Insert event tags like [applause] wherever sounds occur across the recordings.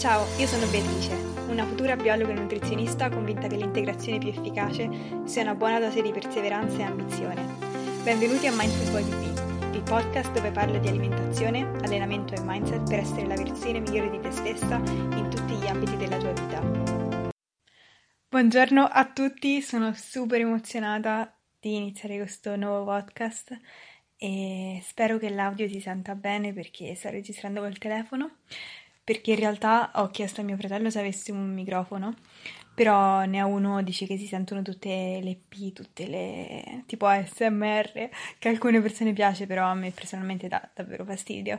Ciao, io sono Beatrice, una futura biologa e nutrizionista convinta che l'integrazione più efficace sia una buona dose di perseveranza e ambizione. Benvenuti a Mindset Body B, il podcast dove parlo di alimentazione, allenamento e mindset per essere la versione migliore di te stessa in tutti gli ambiti della tua vita. Buongiorno a tutti, sono super emozionata di iniziare questo nuovo podcast e spero che l'audio si senta bene perché sto registrando col telefono perché in realtà ho chiesto a mio fratello se avesse un microfono, però ne ha uno, dice che si sentono tutte le P, tutte le tipo ASMR, che a alcune persone piace, però a me personalmente dà davvero fastidio.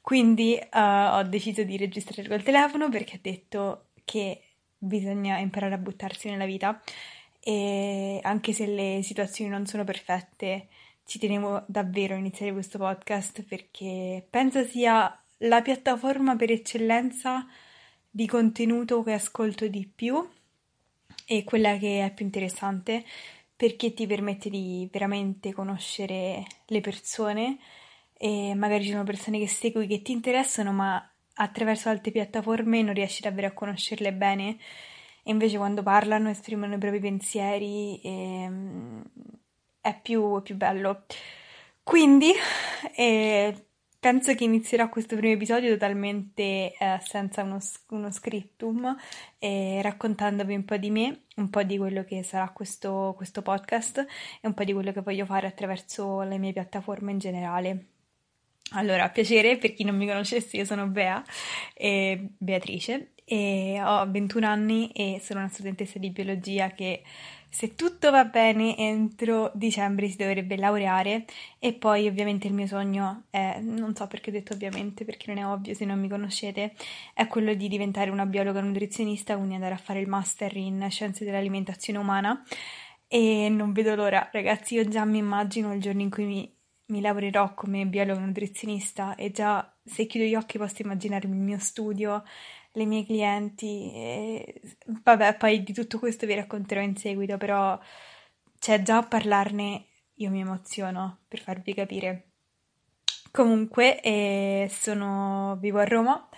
Quindi uh, ho deciso di registrare col telefono perché ha detto che bisogna imparare a buttarsi nella vita e anche se le situazioni non sono perfette, ci tenevo davvero a iniziare questo podcast perché penso sia la piattaforma per eccellenza di contenuto che ascolto di più e quella che è più interessante perché ti permette di veramente conoscere le persone e magari ci sono persone che segui che ti interessano ma attraverso altre piattaforme non riesci davvero a conoscerle bene e invece quando parlano esprimono i propri pensieri e, um, è, più, più bello. Quindi eh, Penso che inizierò questo primo episodio totalmente eh, senza uno, uno scriptum, eh, raccontandovi un po' di me, un po' di quello che sarà questo, questo podcast e un po' di quello che voglio fare attraverso le mie piattaforme in generale. Allora, piacere, per chi non mi conoscesse, io sono Bea, eh, Beatrice, e ho 21 anni e sono una studentessa di biologia che se tutto va bene entro dicembre si dovrebbe laureare e poi ovviamente il mio sogno è, non so perché ho detto ovviamente perché non è ovvio se non mi conoscete, è quello di diventare una biologa nutrizionista, quindi andare a fare il master in scienze dell'alimentazione umana. E non vedo l'ora, ragazzi, io già mi immagino il giorno in cui mi, mi lavorerò come biologa nutrizionista e già se chiudo gli occhi posso immaginarmi il mio studio le mie clienti. E... Vabbè, poi di tutto questo vi racconterò in seguito, però cioè, già a parlarne io mi emoziono per farvi capire. Comunque, eh, sono, vivo a Roma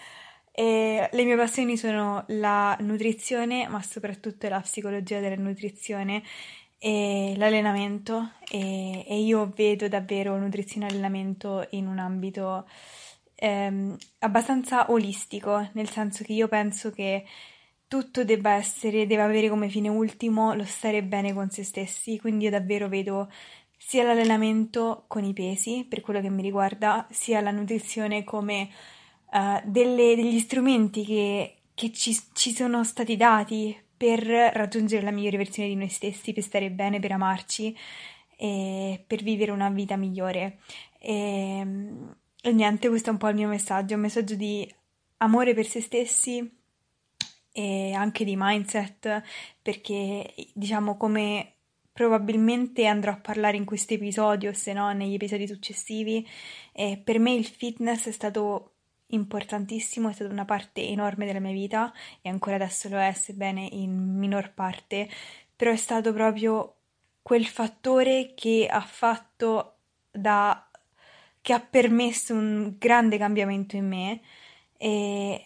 e le mie passioni sono la nutrizione, ma soprattutto la psicologia della nutrizione e l'allenamento e, e io vedo davvero nutrizione e allenamento in un ambito ehm, abbastanza olistico, nel senso che io penso che tutto debba essere, deve avere come fine ultimo lo stare bene con se stessi, quindi io davvero vedo sia l'allenamento con i pesi, per quello che mi riguarda, sia la nutrizione come uh, delle, degli strumenti che, che ci, ci, sono stati dati per raggiungere la migliore versione di noi stessi, per stare bene, per amarci e per vivere una vita migliore. E, ehm, e niente, questo è un po' il mio messaggio, un messaggio di amore per se stessi e anche di mindset, perché diciamo come probabilmente andrò a parlare in questo episodio, se no negli episodi successivi, eh, per me il fitness è stato importantissimo, è stata una parte enorme della mia vita e ancora adesso lo è, sebbene in minor parte, però è stato proprio quel fattore che ha fatto da che ha permesso un grande cambiamento in me. E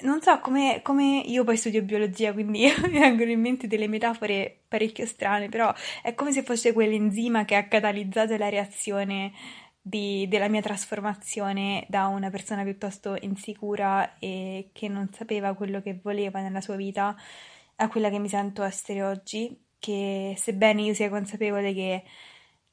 non so come, come io poi studio biologia, quindi [laughs] mi vengono in mente delle metafore parecchio strane, però è come se fosse quell'enzima che ha catalizzato la reazione di, della mia trasformazione da una persona piuttosto insicura e che non sapeva quello che voleva nella sua vita a quella che mi sento essere oggi, che sebbene io sia consapevole che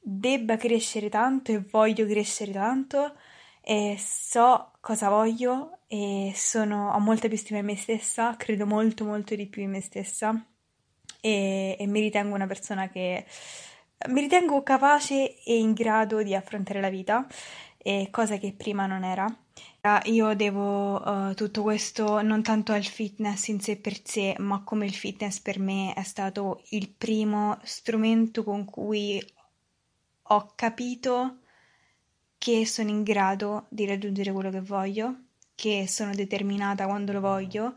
debba crescere tanto e voglio crescere tanto e so cosa voglio e sono, ho molta più stima in me stessa, credo molto molto di più in me stessa e, e mi ritengo una persona che mi ritengo capace e in grado di affrontare la vita, e cosa che prima non era. Io devo uh, tutto questo non tanto al fitness in sé per sé, ma come il fitness per me è stato il primo strumento con cui ho capito che sono in grado di raggiungere quello che voglio, che sono determinata quando lo voglio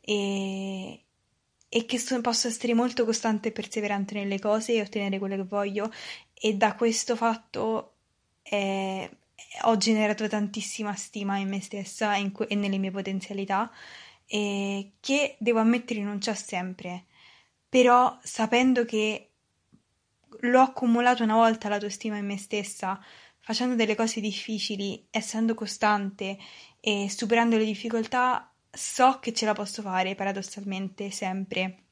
e, e che so, posso essere molto costante e perseverante nelle cose e ottenere quello che voglio e da questo fatto eh, ho generato tantissima stima in me stessa e, in, e nelle mie potenzialità e che devo ammettere non c'è sempre, però sapendo che l'ho accumulato una volta l'autostima in me stessa, facendo delle cose difficili, essendo costante e superando le difficoltà, so che ce la posso fare paradossalmente sempre,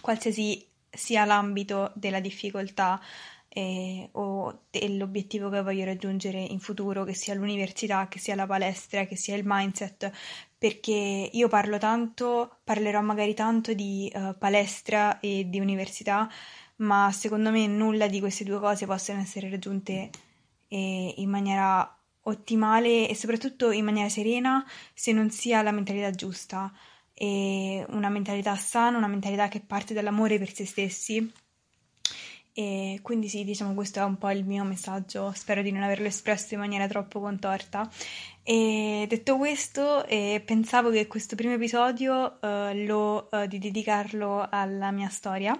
qualsiasi sia l'ambito della difficoltà eh, o dell'obiettivo che voglio raggiungere in futuro, che sia l'università, che sia la palestra, che sia il mindset, perché io parlo tanto, parlerò magari tanto di uh, palestra e di università, ma secondo me nulla di queste due cose possono essere raggiunte eh, in maniera ottimale e soprattutto in maniera serena se non si ha la mentalità giusta e una mentalità sana, una mentalità che parte dall'amore per se stessi. E quindi sì, diciamo questo è un po' il mio messaggio, spero di non averlo espresso in maniera troppo contorta. E detto questo, eh, pensavo che questo primo episodio eh, lo, eh, di dedicarlo alla mia storia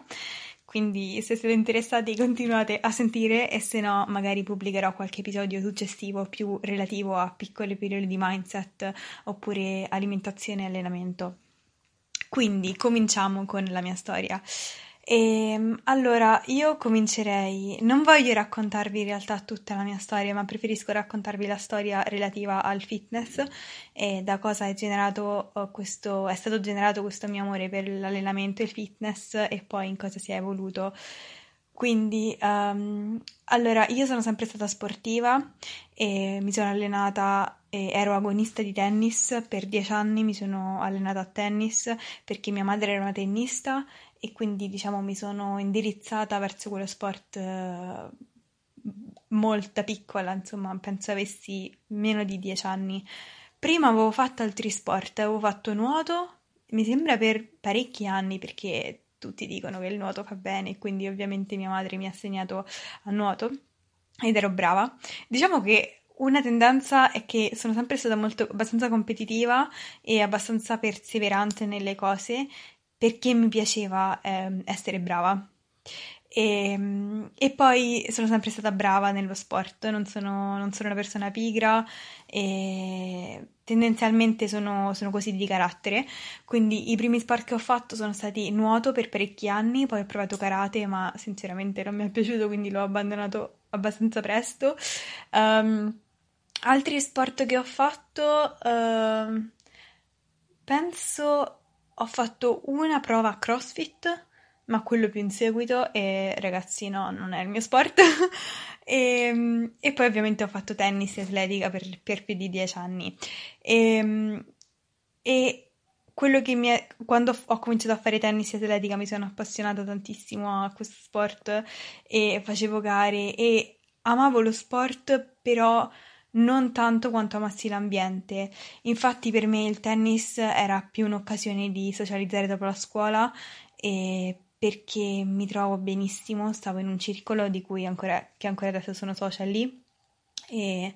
quindi se siete interessati continuate a sentire e se no magari pubblicherò qualche episodio successivo più relativo a piccole pillole di mindset oppure alimentazione e allenamento. Quindi cominciamo con la mia storia. E, ehm, allora, io comincerei, non voglio raccontarvi in realtà tutta la mia storia, ma preferisco raccontarvi la storia relativa al fitness e da cosa è generato uh, questo, è stato generato questo mio amore per l'allenamento e il fitness e poi in cosa si è evoluto. Quindi, um, allora, io sono sempre stata sportiva e mi sono allenata, ero agonista di tennis per dieci anni, mi sono allenata a tennis perché mia madre era una tennista e quindi diciamo mi sono indirizzata verso quello sport eh, molto piccola, insomma, penso avessi meno di dieci anni. Prima avevo fatto altri sport, avevo fatto nuoto, mi sembra per parecchi anni perché tutti dicono che il nuoto fa bene quindi ovviamente mia madre mi ha segnato a nuoto ed ero brava. Diciamo che una tendenza è che sono sempre stata molto abbastanza competitiva e abbastanza perseverante nelle cose perché mi piaceva eh, essere brava. E, ehm, e, poi sono sempre stata brava nello sport, non sono, non sono una persona pigra e tendenzialmente sono, sono, così di carattere. Quindi i primi sport che ho fatto sono stati nuoto per parecchi anni, poi ho provato karate, ma sinceramente non mi è piaciuto, quindi l'ho abbandonato abbastanza presto. Um, altri sport che ho fatto, uh, penso ho fatto una prova a CrossFit, ma quello più in seguito e ragazzi no, non è il mio sport. e, [laughs] ehm, e, poi ovviamente ho fatto tennis e atletica per, per più di dieci anni. E, ehm, e quello che mi è, quando ho cominciato a fare tennis e atletica mi sono appassionata tantissimo a questo sport e facevo gare e amavo lo sport, però non tanto quanto amassi l'ambiente. Infatti per me il tennis era più un'occasione di socializzare dopo la scuola e perché mi trovo benissimo, stavo in un circolo di cui ancora, che ancora adesso sono social lì e,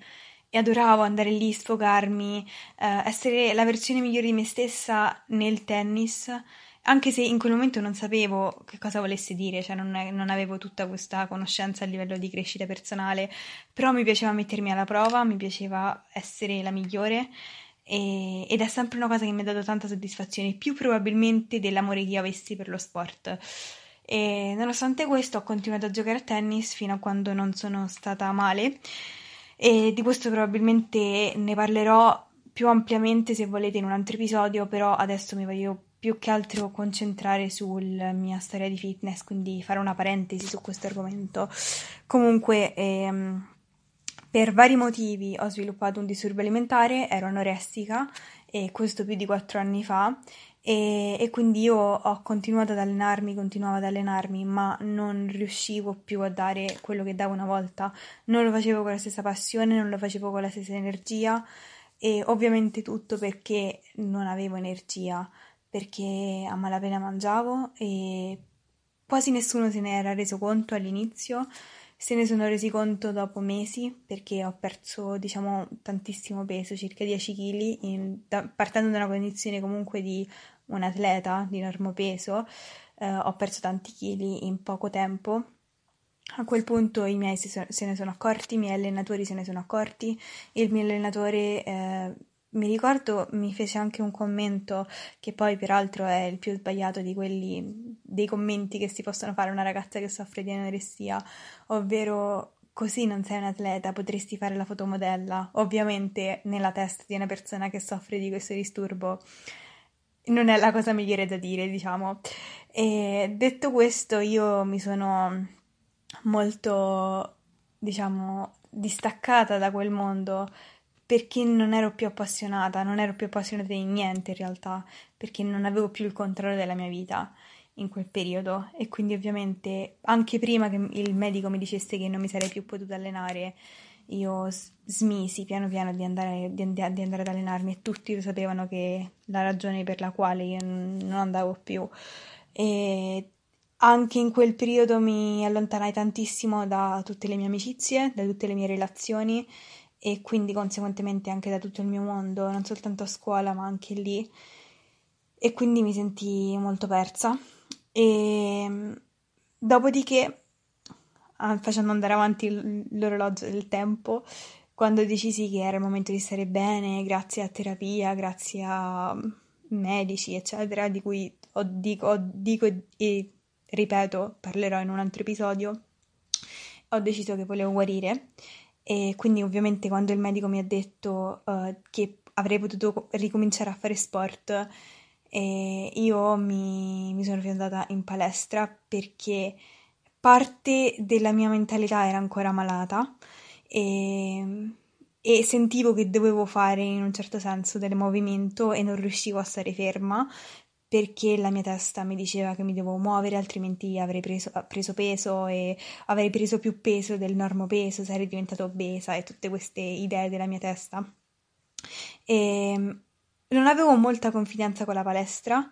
e adoravo andare lì, sfogarmi, eh, essere la versione migliore di me stessa nel tennis anche se in quel momento non sapevo che cosa volesse dire, cioè non, non, avevo tutta questa conoscenza a livello di crescita personale, però mi piaceva mettermi alla prova, mi piaceva essere la migliore e, ed è sempre una cosa che mi ha dato tanta soddisfazione, più probabilmente dell'amore che io avessi per lo sport. E nonostante questo ho continuato a giocare a tennis fino a quando non sono stata male e di questo probabilmente ne parlerò più ampiamente se volete in un altro episodio, però adesso mi voglio più che altro concentrare sulla mia storia di fitness, quindi fare una parentesi su questo argomento. Comunque, ehm, per vari motivi ho sviluppato un disturbo alimentare, ero anoressica e questo più di quattro anni fa e, e, quindi io ho continuato ad allenarmi, continuavo ad allenarmi, ma non riuscivo più a dare quello che davo una volta, non lo facevo con la stessa passione, non lo facevo con la stessa energia e ovviamente tutto perché non avevo energia perché a malapena mangiavo e quasi nessuno se ne era reso conto all'inizio, se ne sono resi conto dopo mesi perché ho perso diciamo tantissimo peso, circa 10 kg, da, partendo da una condizione comunque di un atleta di enorme peso, eh, ho perso tanti chili in poco tempo. A quel punto i miei se, ne sono accorti, i miei allenatori se ne sono accorti, il mio allenatore eh, mi ricordo mi fece anche un commento che poi peraltro è il più sbagliato di quelli dei commenti che si possono fare a una ragazza che soffre di anoressia, ovvero così non sei un atleta, potresti fare la fotomodella. Ovviamente nella testa di una persona che soffre di questo disturbo non è la cosa migliore da dire, diciamo. E detto questo, io mi sono molto, diciamo, distaccata da quel mondo perché non ero più appassionata, non ero più appassionata di niente in realtà, perché non avevo più il controllo della mia vita in quel periodo e quindi ovviamente anche prima che il medico mi dicesse che non mi sarei più potuta allenare, io smisi piano piano di andare, di, di andare ad allenarmi e tutti lo sapevano che la ragione per la quale io non andavo più. E anche in quel periodo mi allontanai tantissimo da tutte le mie amicizie, da tutte le mie relazioni e quindi conseguentemente anche da tutto il mio mondo, non soltanto a scuola ma anche lì. E quindi mi sentii molto persa. E dopodiché, ah, facendo andare avanti l'orologio del tempo, quando decisi che era il momento di stare bene, grazie a terapia, grazie a medici, eccetera, di cui ho, dico, dico e ripeto, parlerò in un altro episodio, ho deciso che volevo guarire e quindi ovviamente quando il medico mi ha detto uh, che avrei potuto ricominciare a fare sport, eh, io mi, mi sono fiondata in palestra perché parte della mia mentalità era ancora malata e, e sentivo che dovevo fare in un certo senso del movimento e non riuscivo a stare ferma perché la mia testa mi diceva che mi devo muovere, altrimenti avrei preso, preso peso e avrei preso più peso del normopeso, sarei diventata obesa e tutte queste idee della mia testa. E non avevo molta confidenza con la palestra,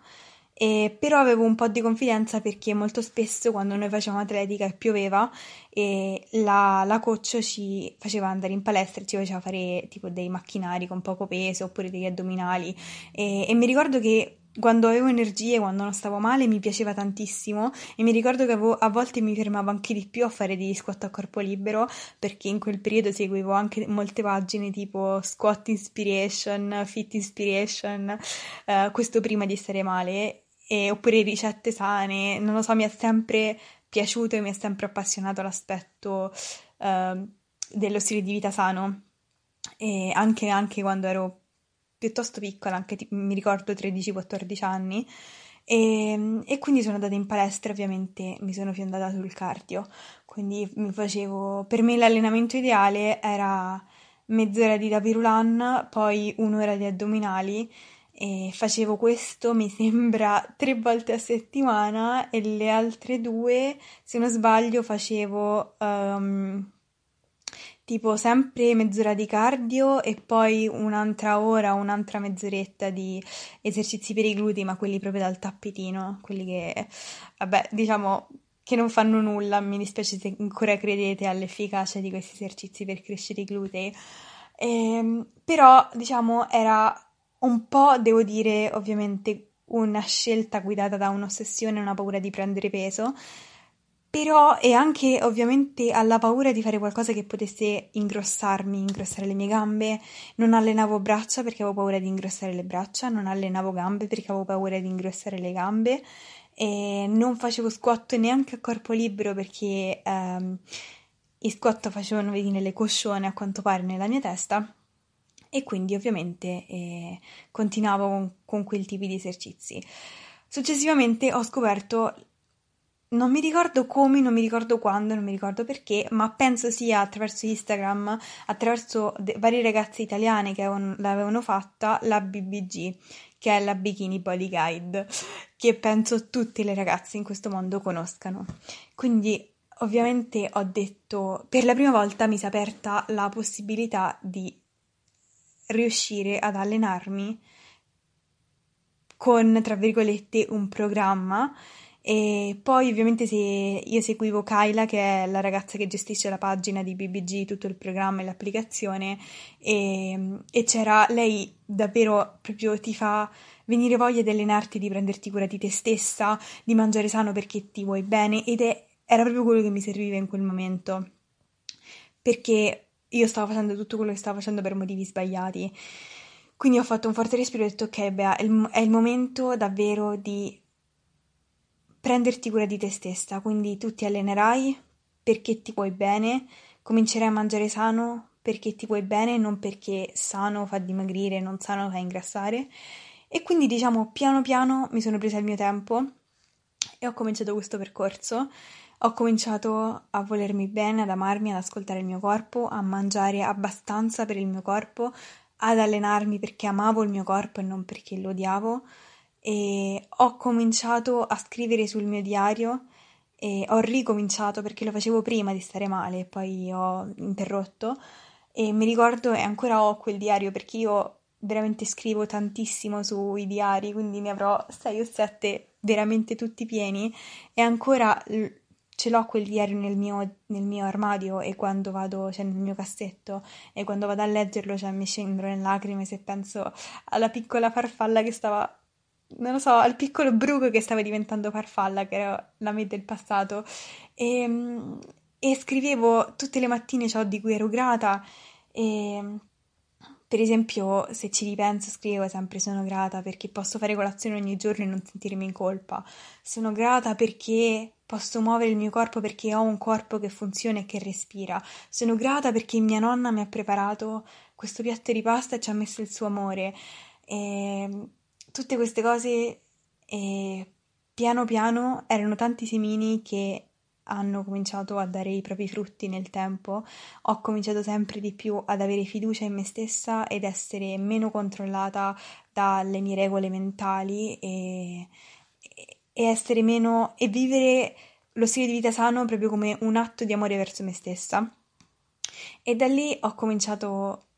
eh, però avevo un po' di confidenza perché molto spesso quando noi facevamo atletica e pioveva, eh, la, la coach ci faceva andare in palestra e ci faceva fare tipo dei macchinari con poco peso oppure degli addominali. E, e mi ricordo che quando avevo energie, quando non stavo male, mi piaceva tantissimo e mi ricordo che avevo, a volte mi fermavo anche di più a fare degli squat a corpo libero perché in quel periodo seguivo anche molte pagine tipo Squat Inspiration, Fit Inspiration, eh, questo prima di stare male, e, oppure ricette sane, non lo so, mi è sempre piaciuto e mi è sempre appassionato l'aspetto eh, dello stile di vita sano. E anche, anche quando ero piuttosto piccola, anche mi ricordo 13-14 anni, e, e, quindi sono andata in palestra, ovviamente mi sono fiondata sul cardio, quindi mi facevo, per me l'allenamento ideale era mezz'ora di tapirulan, poi un'ora di addominali. E facevo questo mi sembra [laughs] tre volte a settimana e le altre due, se non sbaglio, facevo um, tipo sempre mezz'ora di cardio e poi un'altra ora, un'altra mezz'oretta di esercizi per i glutei, ma quelli proprio dal tappetino, quelli che, vabbè, diciamo che non fanno nulla, mi dispiace se ancora credete all'efficacia di questi esercizi per crescere i glutei, ehm, però diciamo era un po', devo dire, ovviamente una scelta guidata da un'ossessione una paura di prendere peso, però e anche ovviamente alla paura di fare qualcosa che potesse ingrossarmi, ingrossare le mie gambe. Non allenavo braccia perché avevo paura di ingrossare le braccia, non allenavo gambe perché avevo paura di ingrossare le gambe e non facevo squat neanche a corpo libero perché ehm, i squat facevano venire le coscione a quanto pare nella mia testa e quindi ovviamente eh, continuavo con, con quel tipo di esercizi. Successivamente ho scoperto non mi ricordo come, non mi ricordo quando, non mi ricordo perché, ma penso sia attraverso Instagram, attraverso de- varie ragazze italiane che avevano, l'avevano fatta, la BBG, che è la Bikini Body Guide, che penso tutte le ragazze in questo mondo conoscano. Quindi ovviamente ho detto, per la prima volta mi si è aperta la possibilità di riuscire ad allenarmi con, tra virgolette, un programma e poi ovviamente se io seguivo Kyla, che è la ragazza che gestisce la pagina di BBG, tutto il programma e l'applicazione, e, e c'era lei davvero proprio ti fa venire voglia di allenarti, di prenderti cura di te stessa, di mangiare sano perché ti vuoi bene ed è, era proprio quello che mi serviva in quel momento. Perché io stavo facendo tutto quello che stavo facendo per motivi sbagliati. Quindi ho fatto un forte respiro e ho detto ok, Bea, è il, è il momento davvero di prenderti cura di te stessa, quindi tu ti allenerai perché ti vuoi bene, comincerai a mangiare sano perché ti vuoi bene, non perché sano fa dimagrire, non sano fa ingrassare. E quindi diciamo piano piano mi sono presa il mio tempo e ho cominciato questo percorso. Ho cominciato a volermi bene, ad amarmi, ad ascoltare il mio corpo, a mangiare abbastanza per il mio corpo, ad allenarmi perché amavo il mio corpo e non perché lo odiavo e ho cominciato a scrivere sul mio diario e ho ricominciato perché lo facevo prima di stare male e poi ho interrotto. E mi ricordo e ancora ho quel diario perché io veramente scrivo tantissimo sui diari, quindi ne avrò 6 o 7 veramente tutti pieni. E ancora ce l'ho quel diario nel mio, nel mio, armadio e quando vado, cioè nel mio cassetto, e quando vado a leggerlo, cioè mi scendono le lacrime se penso alla piccola farfalla che stava, non lo so, al piccolo bruco che stava diventando farfalla, che era la me del passato. E, e scrivevo tutte le mattine ciò di cui ero grata e per esempio, se ci ripenso, scrivo sempre sono grata perché posso fare colazione ogni giorno e non sentirmi in colpa. Sono grata perché posso muovere il mio corpo perché ho un corpo che funziona e che respira. Sono grata perché mia nonna mi ha preparato questo piatto di pasta e ci ha messo il suo amore. E tutte queste cose e piano piano erano tanti semini che hanno cominciato a dare i propri frutti nel tempo, ho cominciato sempre di più ad avere fiducia in me stessa ed essere meno controllata dalle mie regole mentali e, e essere meno e vivere lo stile di vita sano proprio come un atto di amore verso me stessa. E da lì ho cominciato,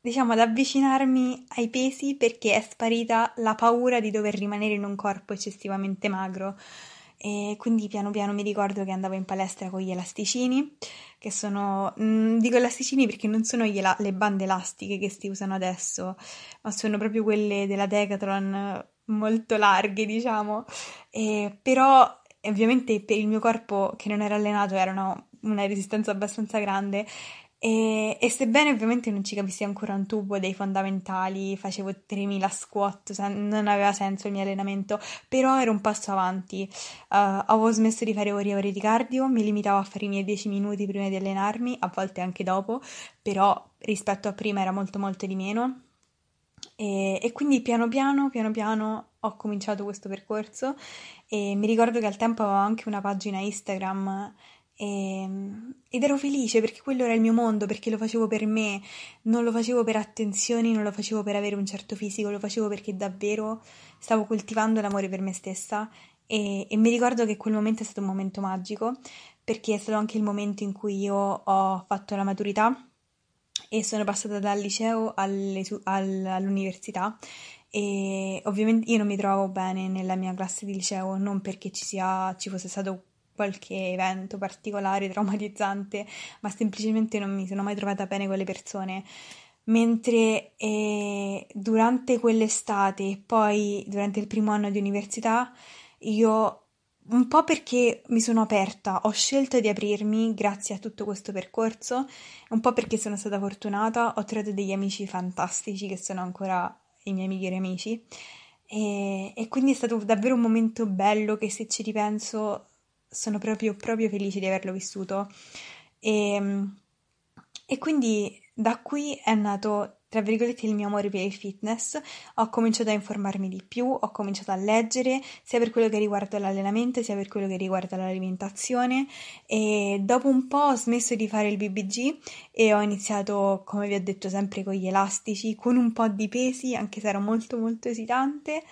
diciamo, ad avvicinarmi ai pesi perché è sparita la paura di dover rimanere in un corpo eccessivamente magro. E quindi piano piano mi ricordo che andavo in palestra con gli elasticini, che sono, mh, mm, dico elasticini perché non sono la- le bande elastiche che si usano adesso, ma sono proprio quelle della Decathlon molto larghe, diciamo. E, però ovviamente per il mio corpo che non era allenato erano una resistenza abbastanza grande e, e, sebbene ovviamente non ci capissi ancora un tubo dei fondamentali, facevo 3000 squat, non aveva senso il mio allenamento, però ero un passo avanti. Uh, avevo smesso di fare ore e ore di cardio, mi limitavo a fare i miei 10 minuti prima di allenarmi, a volte anche dopo, però rispetto a prima era molto molto di meno. E, e quindi piano piano, piano piano ho cominciato questo percorso e mi ricordo che al tempo avevo anche una pagina Instagram e, ehm, ed ero felice perché quello era il mio mondo, perché lo facevo per me, non lo facevo per attenzioni, non lo facevo per avere un certo fisico, lo facevo perché davvero stavo coltivando l'amore per me stessa. E, e mi ricordo che quel momento è stato un momento magico perché è stato anche il momento in cui io ho fatto la maturità e sono passata dal liceo alle, all'università. E ovviamente io non mi trovavo bene nella mia classe di liceo non perché ci, sia, ci fosse stato qualche evento particolare, traumatizzante, ma semplicemente non mi sono mai trovata bene con le persone. Mentre eh, durante quell'estate e poi durante il primo anno di università, io un po' perché mi sono aperta, ho scelto di aprirmi grazie a tutto questo percorso, un po' perché sono stata fortunata, ho trovato degli amici fantastici che sono ancora i miei migliori amici e, e quindi è stato davvero un momento bello che se ci ripenso sono proprio, proprio felice di averlo vissuto. E, e quindi da qui è nato, tra virgolette, il mio amore per il fitness. Ho cominciato a informarmi di più, ho cominciato a leggere, sia per quello che riguarda l'allenamento, sia per quello che riguarda l'alimentazione. E dopo un po' ho smesso di fare il BBG e ho iniziato, come vi ho detto, sempre con gli elastici, con un po' di pesi, anche se ero molto molto esitante.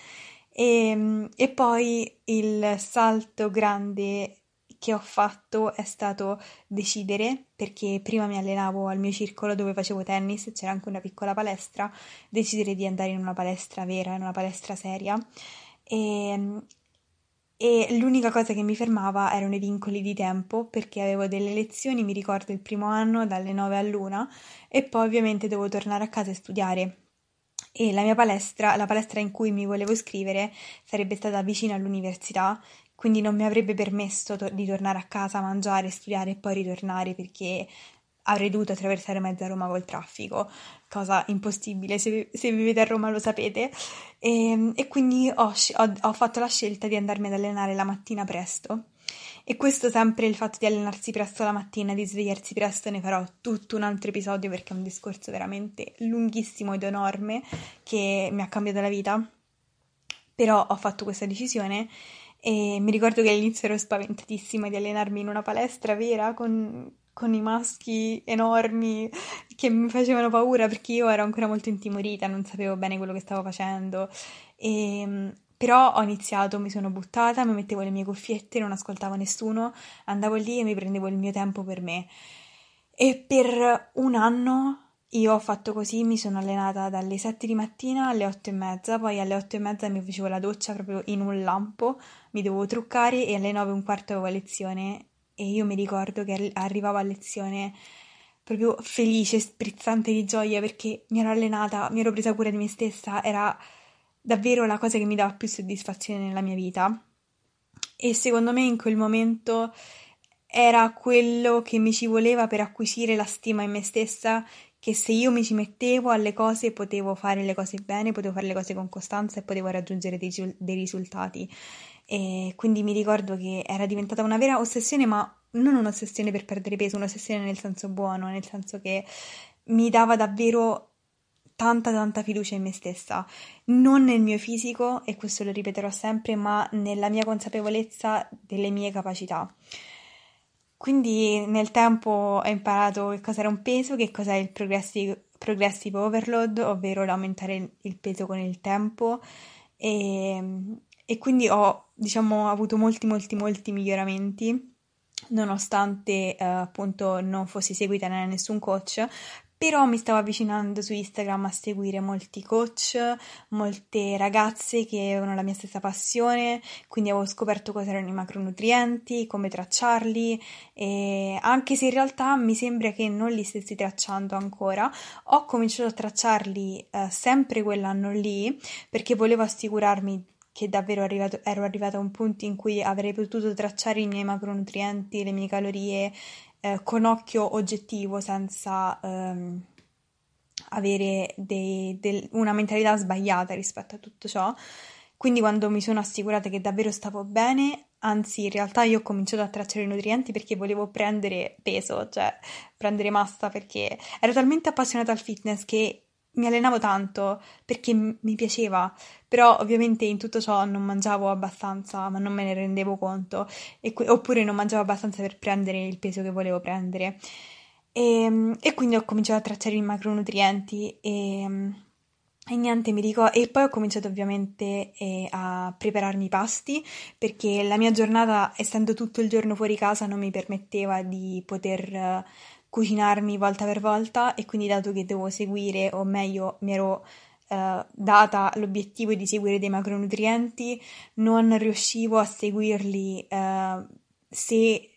E, ehm, e poi il salto grande che ho fatto è stato decidere, perché prima mi allenavo al mio circolo dove facevo tennis, c'era anche una piccola palestra, decidere di andare in una palestra vera, in una palestra seria. E, ehm, e l'unica cosa che mi fermava erano i vincoli di tempo perché avevo delle lezioni, mi ricordo il primo anno dalle 9 all'una e poi ovviamente dovevo tornare a casa e studiare e la mia palestra, la palestra in cui mi volevo iscrivere, sarebbe stata vicino all'università, quindi non mi avrebbe permesso to- di tornare a casa, mangiare, studiare e poi ritornare perché avrei dovuto attraversare mezza Roma col traffico, cosa impossibile, se, se vivete a Roma lo sapete, e, ehm, e quindi ho, ho, ho fatto la scelta di andarmi ad allenare la mattina presto. E questo sempre il fatto di allenarsi presto la mattina, di svegliarsi presto, ne farò tutto un altro episodio perché è un discorso veramente lunghissimo ed enorme che mi ha cambiato la vita. Però ho fatto questa decisione e mi ricordo che all'inizio ero spaventatissima di allenarmi in una palestra vera con, con i maschi enormi che mi facevano paura perché io ero ancora molto intimorita, non sapevo bene quello che stavo facendo. E, ehm, però ho iniziato, mi sono buttata, mi mettevo le mie cuffiette, non ascoltavo nessuno, andavo lì e mi prendevo il mio tempo per me. E per un anno io ho fatto così, mi sono allenata dalle 7 di mattina alle 8 e mezza, poi alle 8 e mezza mi facevo la doccia proprio in un lampo, mi dovevo truccare e alle 9 e un quarto avevo lezione e io mi ricordo che arrivavo a lezione proprio felice, sprizzante di gioia perché mi ero allenata, mi ero presa cura di me stessa, era davvero la cosa che mi dava più soddisfazione nella mia vita. E secondo me in quel momento era quello che mi ci voleva per acquisire la stima in me stessa che se io mi ci mettevo alle cose potevo fare le cose bene, potevo fare le cose con costanza e potevo raggiungere dei, dei risultati. E quindi mi ricordo che era diventata una vera ossessione, ma non un'ossessione per perdere peso, un'ossessione nel senso buono, nel senso che mi dava davvero tanta tanta fiducia in me stessa, non nel mio fisico, e questo lo ripeterò sempre, ma nella mia consapevolezza delle mie capacità. Quindi nel tempo ho imparato che cosa era un peso, che cosa è il progressive, progressive overload, ovvero l'aumentare il peso con il tempo e, e quindi ho diciamo avuto molti molti molti miglioramenti nonostante eh, appunto non fossi seguita da nessun coach però mi stavo avvicinando su Instagram a seguire molti coach, molte ragazze che avevano la mia stessa passione, quindi avevo scoperto cosa erano i macronutrienti, come tracciarli anche se in realtà mi sembra che non li stessi tracciando ancora, ho cominciato a tracciarli eh, sempre quell'anno lì perché volevo assicurarmi che davvero arrivato, ero arrivata a un punto in cui avrei potuto tracciare i miei macronutrienti, le mie calorie eh, con occhio oggettivo senza ehm, avere dei, del, una mentalità sbagliata rispetto a tutto ciò. Quindi quando mi sono assicurata che davvero stavo bene, anzi in realtà io ho cominciato a tracciare i nutrienti perché volevo prendere peso, cioè prendere massa perché ero talmente appassionata al fitness che mi allenavo tanto perché mi piaceva, però ovviamente in tutto ciò non mangiavo abbastanza, ma non me ne rendevo conto, e, oppure non mangiavo abbastanza per prendere il peso che volevo prendere. E, ehm, e quindi ho cominciato a tracciare i macronutrienti e, e niente, mi ricordo. E poi ho cominciato ovviamente eh, a prepararmi i pasti perché la mia giornata, essendo tutto il giorno fuori casa, non mi permetteva di poter cucinarmi volta per volta e quindi dato che devo seguire, o meglio mi ero eh, data l'obiettivo di seguire dei macronutrienti, non riuscivo a seguirli eh, se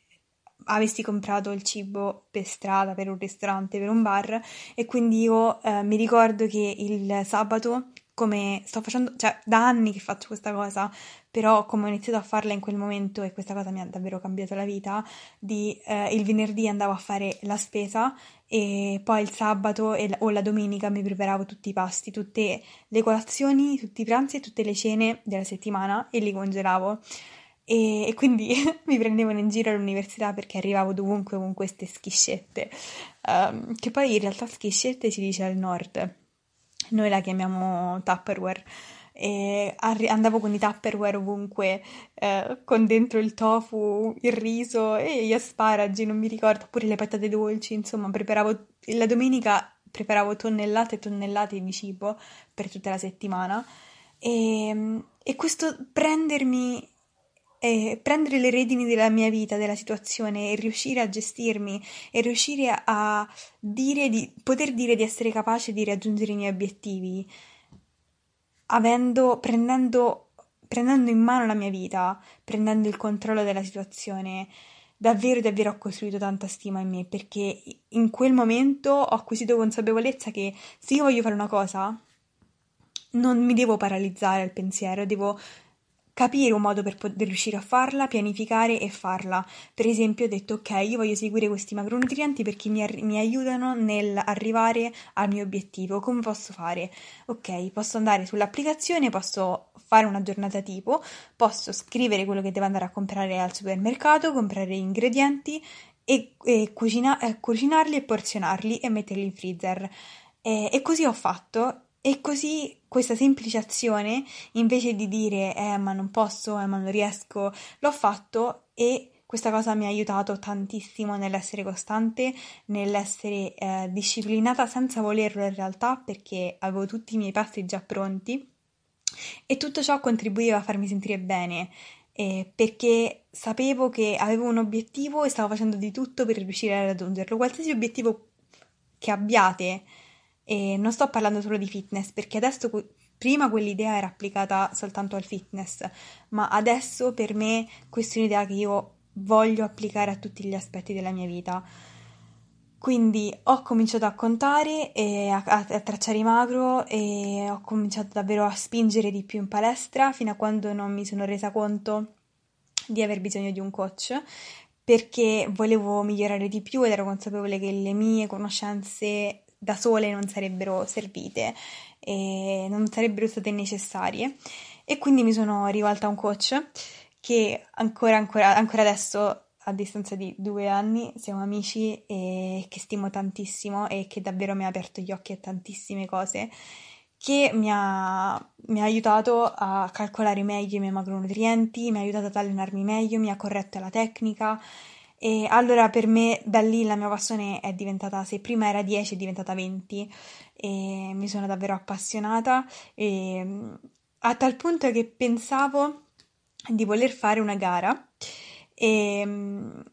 avessi comprato il cibo per strada, per un ristorante, per un bar e quindi io eh, mi ricordo che il sabato come sto facendo, cioè da anni che faccio questa cosa, però come ho iniziato a farla in quel momento e questa cosa mi ha davvero cambiato la vita, di eh, il venerdì andavo a fare la spesa e poi il sabato e, o la domenica mi preparavo tutti i pasti, tutte le colazioni, tutti i pranzi e tutte le cene della settimana e li congelavo. E, e quindi [laughs] mi prendevano in giro all'università perché arrivavo dovunque con queste schiscette, um, che poi in realtà schiscette si dice al nord noi la chiamiamo Tupperware. E andavo con i Tupperware ovunque, eh, con dentro il tofu, il riso e gli asparagi, non mi ricordo, oppure le patate dolci, insomma, preparavo la domenica preparavo tonnellate e tonnellate di cibo per tutta la settimana e, e questo prendermi e prendere le redini della mia vita, della situazione e riuscire a gestirmi e riuscire a dire di, poter dire di essere capace di raggiungere i miei obiettivi, avendo, prendendo, prendendo in mano la mia vita, prendendo il controllo della situazione, davvero, davvero ho costruito tanta stima in me perché in quel momento ho acquisito consapevolezza che se io voglio fare una cosa, non mi devo paralizzare al pensiero, devo capire un modo per poter riuscire a farla, pianificare e farla. Per esempio, ho detto ok, io voglio seguire questi macronutrienti perché mi, ar- mi aiutano nell'arrivare al mio obiettivo. Come posso fare? Ok, posso andare sull'applicazione, posso fare una giornata tipo, posso scrivere quello che devo andare a comprare al supermercato, comprare ingredienti e, e cucina- cucinarli e porzionarli e metterli in freezer. E, e così ho fatto e così questa semplice azione, invece di dire eh ma non posso, eh ma non riesco, l'ho fatto e questa cosa mi ha aiutato tantissimo nell'essere costante, nell'essere eh, disciplinata senza volerlo in realtà perché avevo tutti i miei passi già pronti e tutto ciò contribuiva a farmi sentire bene eh, perché sapevo che avevo un obiettivo e stavo facendo di tutto per riuscire a raggiungerlo. Qualsiasi obiettivo che abbiate, e non sto parlando solo di fitness, perché adesso prima quell'idea era applicata soltanto al fitness, ma adesso per me questa è un'idea che io voglio applicare a tutti gli aspetti della mia vita. Quindi ho cominciato a contare e a, a, a, tracciare i macro e ho cominciato davvero a spingere di più in palestra fino a quando non mi sono resa conto di aver bisogno di un coach perché volevo migliorare di più ed ero consapevole che le mie conoscenze da sole non sarebbero servite e non sarebbero state necessarie. E quindi mi sono rivolta a un coach che ancora, ancora, ancora adesso a distanza di due anni siamo amici e che stimo tantissimo e che davvero mi ha aperto gli occhi a tantissime cose che mi ha, mi ha, aiutato a calcolare meglio i miei macronutrienti, mi ha aiutato ad allenarmi meglio, mi ha corretto la tecnica e allora per me da lì la mia passione è diventata, se prima era 10 è diventata 20 e mi sono davvero appassionata. E, a tal punto che pensavo di voler fare una gara e,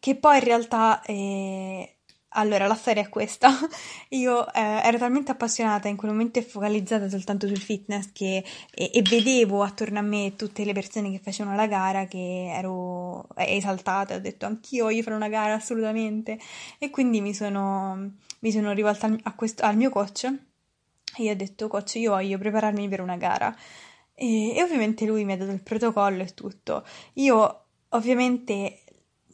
che poi in realtà eh, allora, la storia è questa. [laughs] Io eh, ero talmente appassionata in quel momento e focalizzata soltanto sul fitness che, e, e, vedevo attorno a me tutte le persone che facevano la gara che ero esaltata. Ho detto anch'io voglio fare una gara assolutamente. E quindi mi sono, mi sono rivolta al, questo, al mio coach e gli ho detto: Coach, io voglio prepararmi per una gara. E, e ovviamente lui mi ha dato il protocollo e tutto. Io ovviamente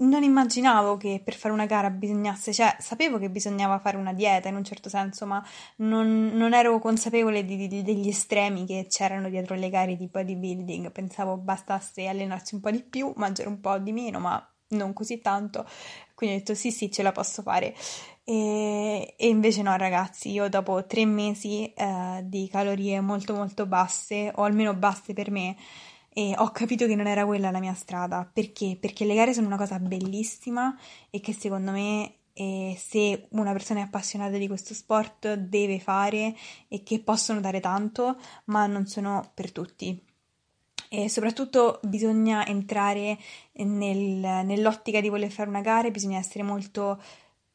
non immaginavo che per fare una gara bisognasse, cioè sapevo che bisognava fare una dieta in un certo senso, ma non, non ero consapevole di, di, degli estremi che c'erano dietro le gare di bodybuilding. Pensavo bastasse allenarsi un po' di più, mangiare un po' di meno, ma non così tanto. Quindi ho detto sì, sì, ce la posso fare. E, e invece no, ragazzi, io dopo tre mesi eh, di calorie molto molto basse, o almeno basse per me, e ho capito che non era quella la mia strada. Perché? Perché le gare sono una cosa bellissima e che secondo me eh, se una persona è appassionata di questo sport deve fare e che possono dare tanto, ma non sono per tutti. E soprattutto bisogna entrare nel, nell'ottica di voler fare una gara, bisogna essere molto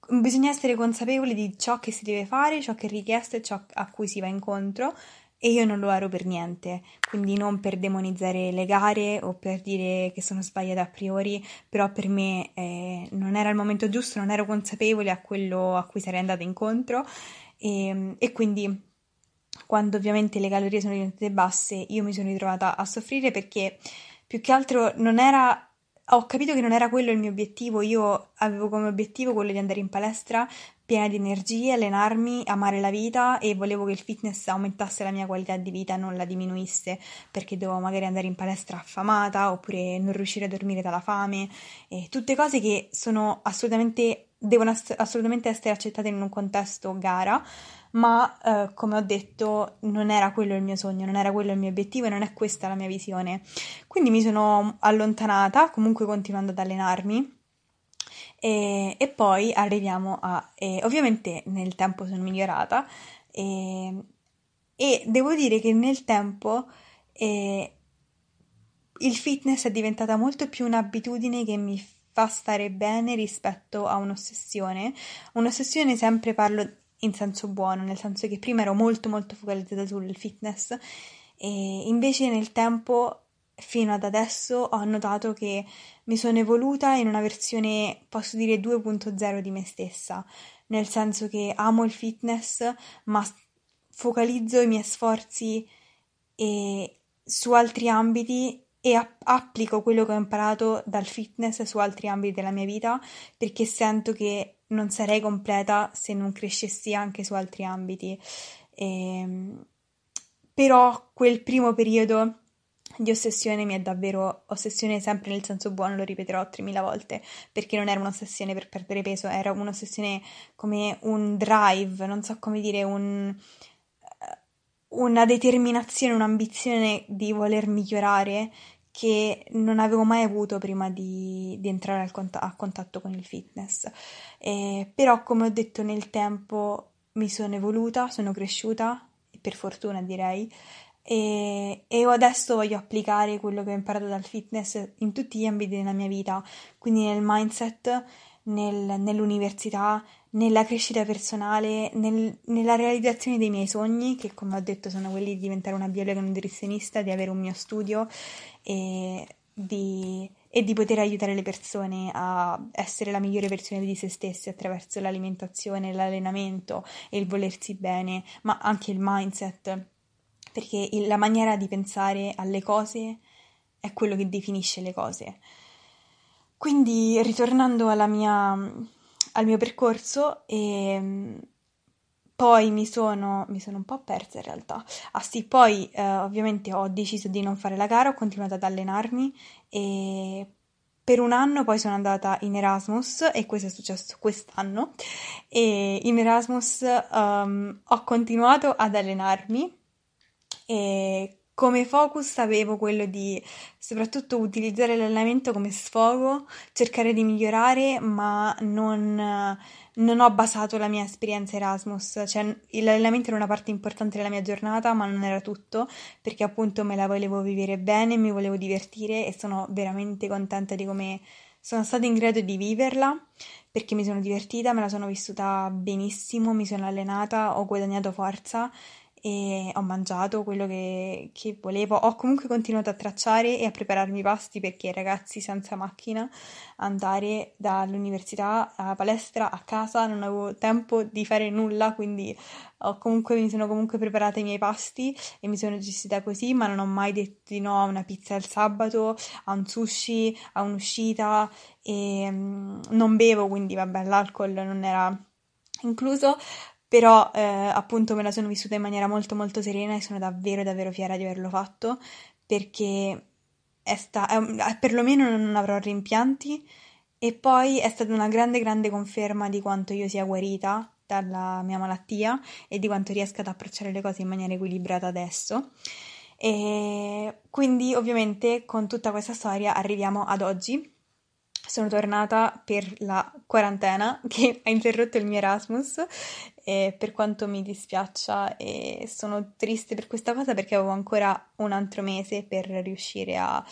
bisogna essere consapevoli di ciò che si deve fare, ciò che è richiesto e ciò a cui si va incontro e io non lo ero per niente, quindi non per demonizzare le gare o per dire che sono sbagliate a priori, però per me eh, non era il momento giusto, non ero consapevole a quello a cui sarei andata incontro. E, e quindi quando ovviamente le calorie sono diventate basse io mi sono ritrovata a soffrire perché più che altro non era ho capito che non era quello il mio obiettivo, io avevo come obiettivo quello di andare in palestra piena di energie, allenarmi, amare la vita e volevo che il fitness aumentasse la mia qualità di vita, non la diminuisse, perché dovevo magari andare in palestra affamata oppure non riuscire a dormire dalla fame, e tutte cose che sono assolutamente devono ass- assolutamente essere accettate in un contesto gara, ma eh, come ho detto non era quello il mio sogno, non era quello il mio obiettivo e non è questa la mia visione. Quindi mi sono allontanata, comunque continuando ad allenarmi e, e poi arriviamo a... Eh, ovviamente nel tempo sono migliorata e, e devo dire che nel tempo eh, il fitness è diventata molto più un'abitudine che mi fa stare bene rispetto a un'ossessione. Un'ossessione sempre parlo in senso buono, nel senso che prima ero molto molto focalizzata sul fitness e invece nel tempo fino ad adesso ho notato che mi sono evoluta in una versione, posso dire, 2.0 di me stessa, nel senso che amo il fitness, ma focalizzo i miei sforzi e su altri ambiti e a- applico quello che ho imparato dal fitness su altri ambiti della mia vita perché sento che non sarei completa se non crescessi anche su altri ambiti. E, ehm, però quel primo periodo di ossessione mi è davvero ossessione sempre nel senso buono, lo ripeterò 3000 volte, perché non era un'ossessione per perdere peso, era un'ossessione come un drive, non so come dire, un, una determinazione, un'ambizione di voler migliorare che non avevo mai avuto prima di, di entrare cont- a contatto con il fitness. Eh, però, come ho detto nel tempo, mi sono evoluta, sono cresciuta, per fortuna direi, e, e adesso voglio applicare quello che ho imparato dal fitness in tutti gli ambiti della mia vita, quindi nel mindset, nel, nell'università, nella crescita personale, nel, nella realizzazione dei miei sogni, che come ho detto sono quelli di diventare una biologa nutrizionista, di avere un mio studio e di, e di poter aiutare le persone a essere la migliore versione di se stesse attraverso l'alimentazione, l'allenamento e il volersi bene, ma anche il mindset perché la maniera di pensare alle cose è quello che definisce le cose. Quindi, ritornando mia, al mio percorso, e, ehm, poi mi sono, mi sono, un po' persa in realtà. Ah sì, poi eh, ovviamente ho deciso di non fare la gara, ho continuato ad allenarmi e per un anno poi sono andata in Erasmus e questo è successo quest'anno e in Erasmus um, ho continuato ad allenarmi e come focus avevo quello di soprattutto utilizzare l'allenamento come sfogo, cercare di migliorare, ma non, non ho basato la mia esperienza Erasmus, cioè l'allenamento era una parte importante della mia giornata, ma non era tutto, perché appunto me la volevo vivere bene, mi volevo divertire e sono veramente contenta di come sono stata in grado di viverla perché mi sono divertita, me la sono vissuta benissimo, mi sono allenata, ho guadagnato forza e ho mangiato quello che, che, volevo. Ho comunque continuato a tracciare e a prepararmi i pasti perché ragazzi senza macchina andare dall'università alla palestra a casa non avevo tempo di fare nulla, quindi comunque, mi sono comunque preparata i miei pasti e mi sono gestita così, ma non ho mai detto di no a una pizza il sabato, a un sushi, a un'uscita e um, non bevo, quindi vabbè, l'alcol non era incluso, però eh, appunto me la sono vissuta in maniera molto molto serena e sono davvero davvero fiera di averlo fatto perché è sta- è un- perlomeno non avrò rimpianti e poi è stata una grande grande conferma di quanto io sia guarita dalla mia malattia e di quanto riesca ad approcciare le cose in maniera equilibrata adesso. E quindi ovviamente con tutta questa storia arriviamo ad oggi sono tornata per la quarantena [laughs] che ha interrotto il mio Erasmus e per quanto mi dispiaccia e sono triste per questa cosa perché avevo ancora un altro mese per riuscire a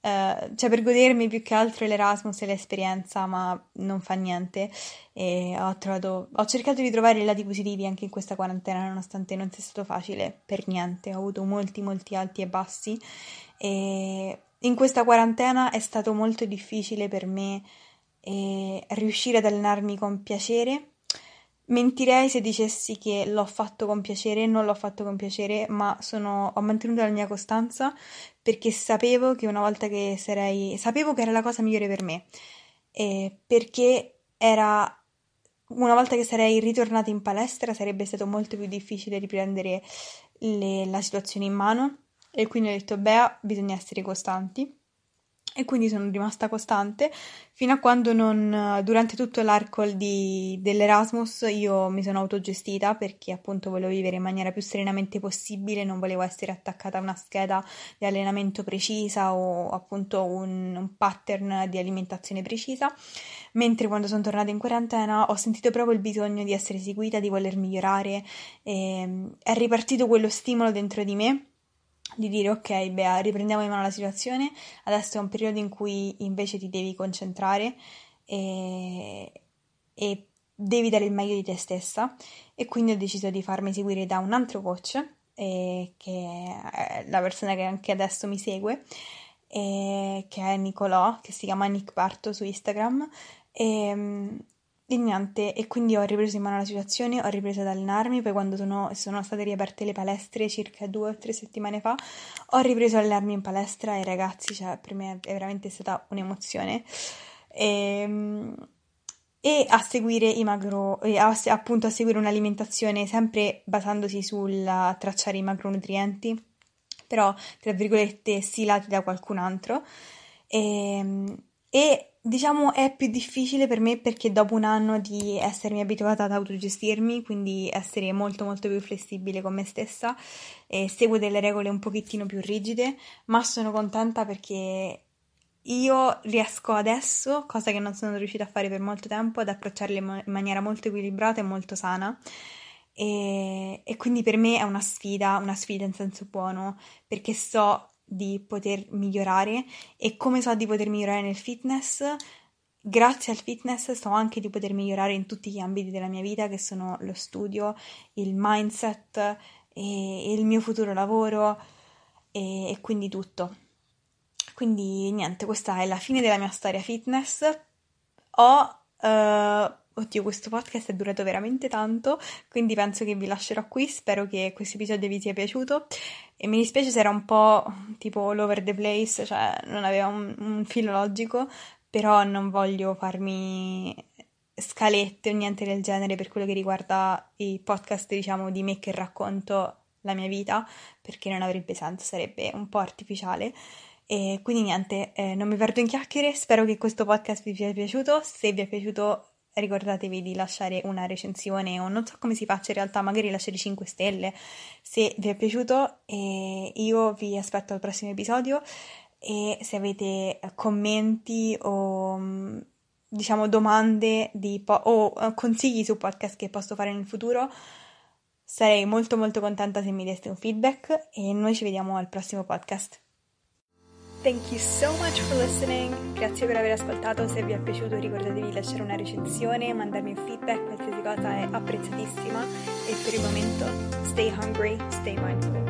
Uh, cioè per godermi più che altro l'Erasmus e l'esperienza, ma non fa niente. Ho, trovato, ho cercato di trovare i lati positivi anche in questa quarantena, nonostante non sia stato facile per niente. Ho avuto molti, molti alti e bassi. E in questa quarantena è stato molto difficile per me eh, riuscire ad allenarmi con piacere. Mentirei se dicessi che l'ho fatto con piacere, non l'ho fatto con piacere, ma sono, ho mantenuto la mia costanza perché sapevo che una volta che sarei, sapevo che era la cosa migliore per me, eh, perché era una volta che sarei ritornata in palestra sarebbe stato molto più difficile riprendere le, la situazione in mano e quindi ho detto, beh, bisogna essere costanti. E quindi sono rimasta costante fino a quando non, durante tutto l'arco di, dell'Erasmus io mi sono autogestita perché appunto volevo vivere in maniera più serenamente possibile, non volevo essere attaccata a una scheda di allenamento precisa o appunto un, un pattern di alimentazione precisa, mentre quando sono tornata in quarantena ho sentito proprio il bisogno di essere seguita, di voler migliorare, è ripartito quello stimolo dentro di me di dire ok, beh, riprendiamo in mano la situazione, adesso è un periodo in cui invece ti devi concentrare e, e devi dare il meglio di te stessa. E quindi ho deciso di farmi seguire da un altro coach eh, che è la persona che anche adesso mi segue eh, che è Nicolò che si chiama Nick Barto su Instagram. E, e niente, e quindi ho ripreso in mano la situazione, ho ripreso ad allenarmi, poi quando sono, sono state riaperte le palestre circa due o tre settimane fa, ho ripreso ad allenarmi in palestra e ragazzi, cioè per me è veramente stata un'emozione. E, ehm, e a seguire i macro, appunto a seguire un'alimentazione sempre basandosi sul tracciare i macronutrienti, però tra virgolette stilati da qualcun altro. E, ehm, e diciamo è più difficile per me perché dopo un anno di essermi abituata ad autogestirmi, quindi essere molto molto più flessibile con me stessa, e seguo delle regole un pochettino più rigide, ma sono contenta perché io riesco adesso, cosa che non sono riuscita a fare per molto tempo, ad approcciarle in maniera molto equilibrata e molto sana. E, e quindi per me è una sfida, una sfida in senso buono, perché so di poter migliorare e come so di poter migliorare nel fitness, grazie al fitness so anche di poter migliorare in tutti gli ambiti della mia vita che sono lo studio, il mindset e, il mio futuro lavoro e, e quindi tutto. Quindi niente, questa è la fine della mia storia fitness. Ho uh, Oddio, questo podcast è durato veramente tanto, quindi penso che vi lascerò qui. Spero che questo episodio vi sia piaciuto. E mi dispiace se era un po' tipo all over the place, cioè non aveva un, un filo logico, però non voglio farmi scalette o niente del genere per quello che riguarda i podcast, diciamo, di me che racconto la mia vita, perché non avrebbe senso, sarebbe un po' artificiale. E quindi niente, eh, non mi perdo in chiacchiere, spero che questo podcast vi sia piaciuto. Se vi è piaciuto ricordatevi di lasciare una recensione o non so come si faccia in realtà, magari lasciare 5 stelle se vi è piaciuto e io vi aspetto al prossimo episodio e se avete commenti o diciamo domande po- o consigli su podcast che posso fare nel futuro sarei molto molto contenta se mi deste un feedback e noi ci vediamo al prossimo podcast. Thank you so much for listening. Grazie per aver ascoltato. Se vi è piaciuto ricordatevi di lasciare una recensione, mandarmi un feedback, qualsiasi cosa è apprezzatissima. E per il momento, stay hungry, stay mindful.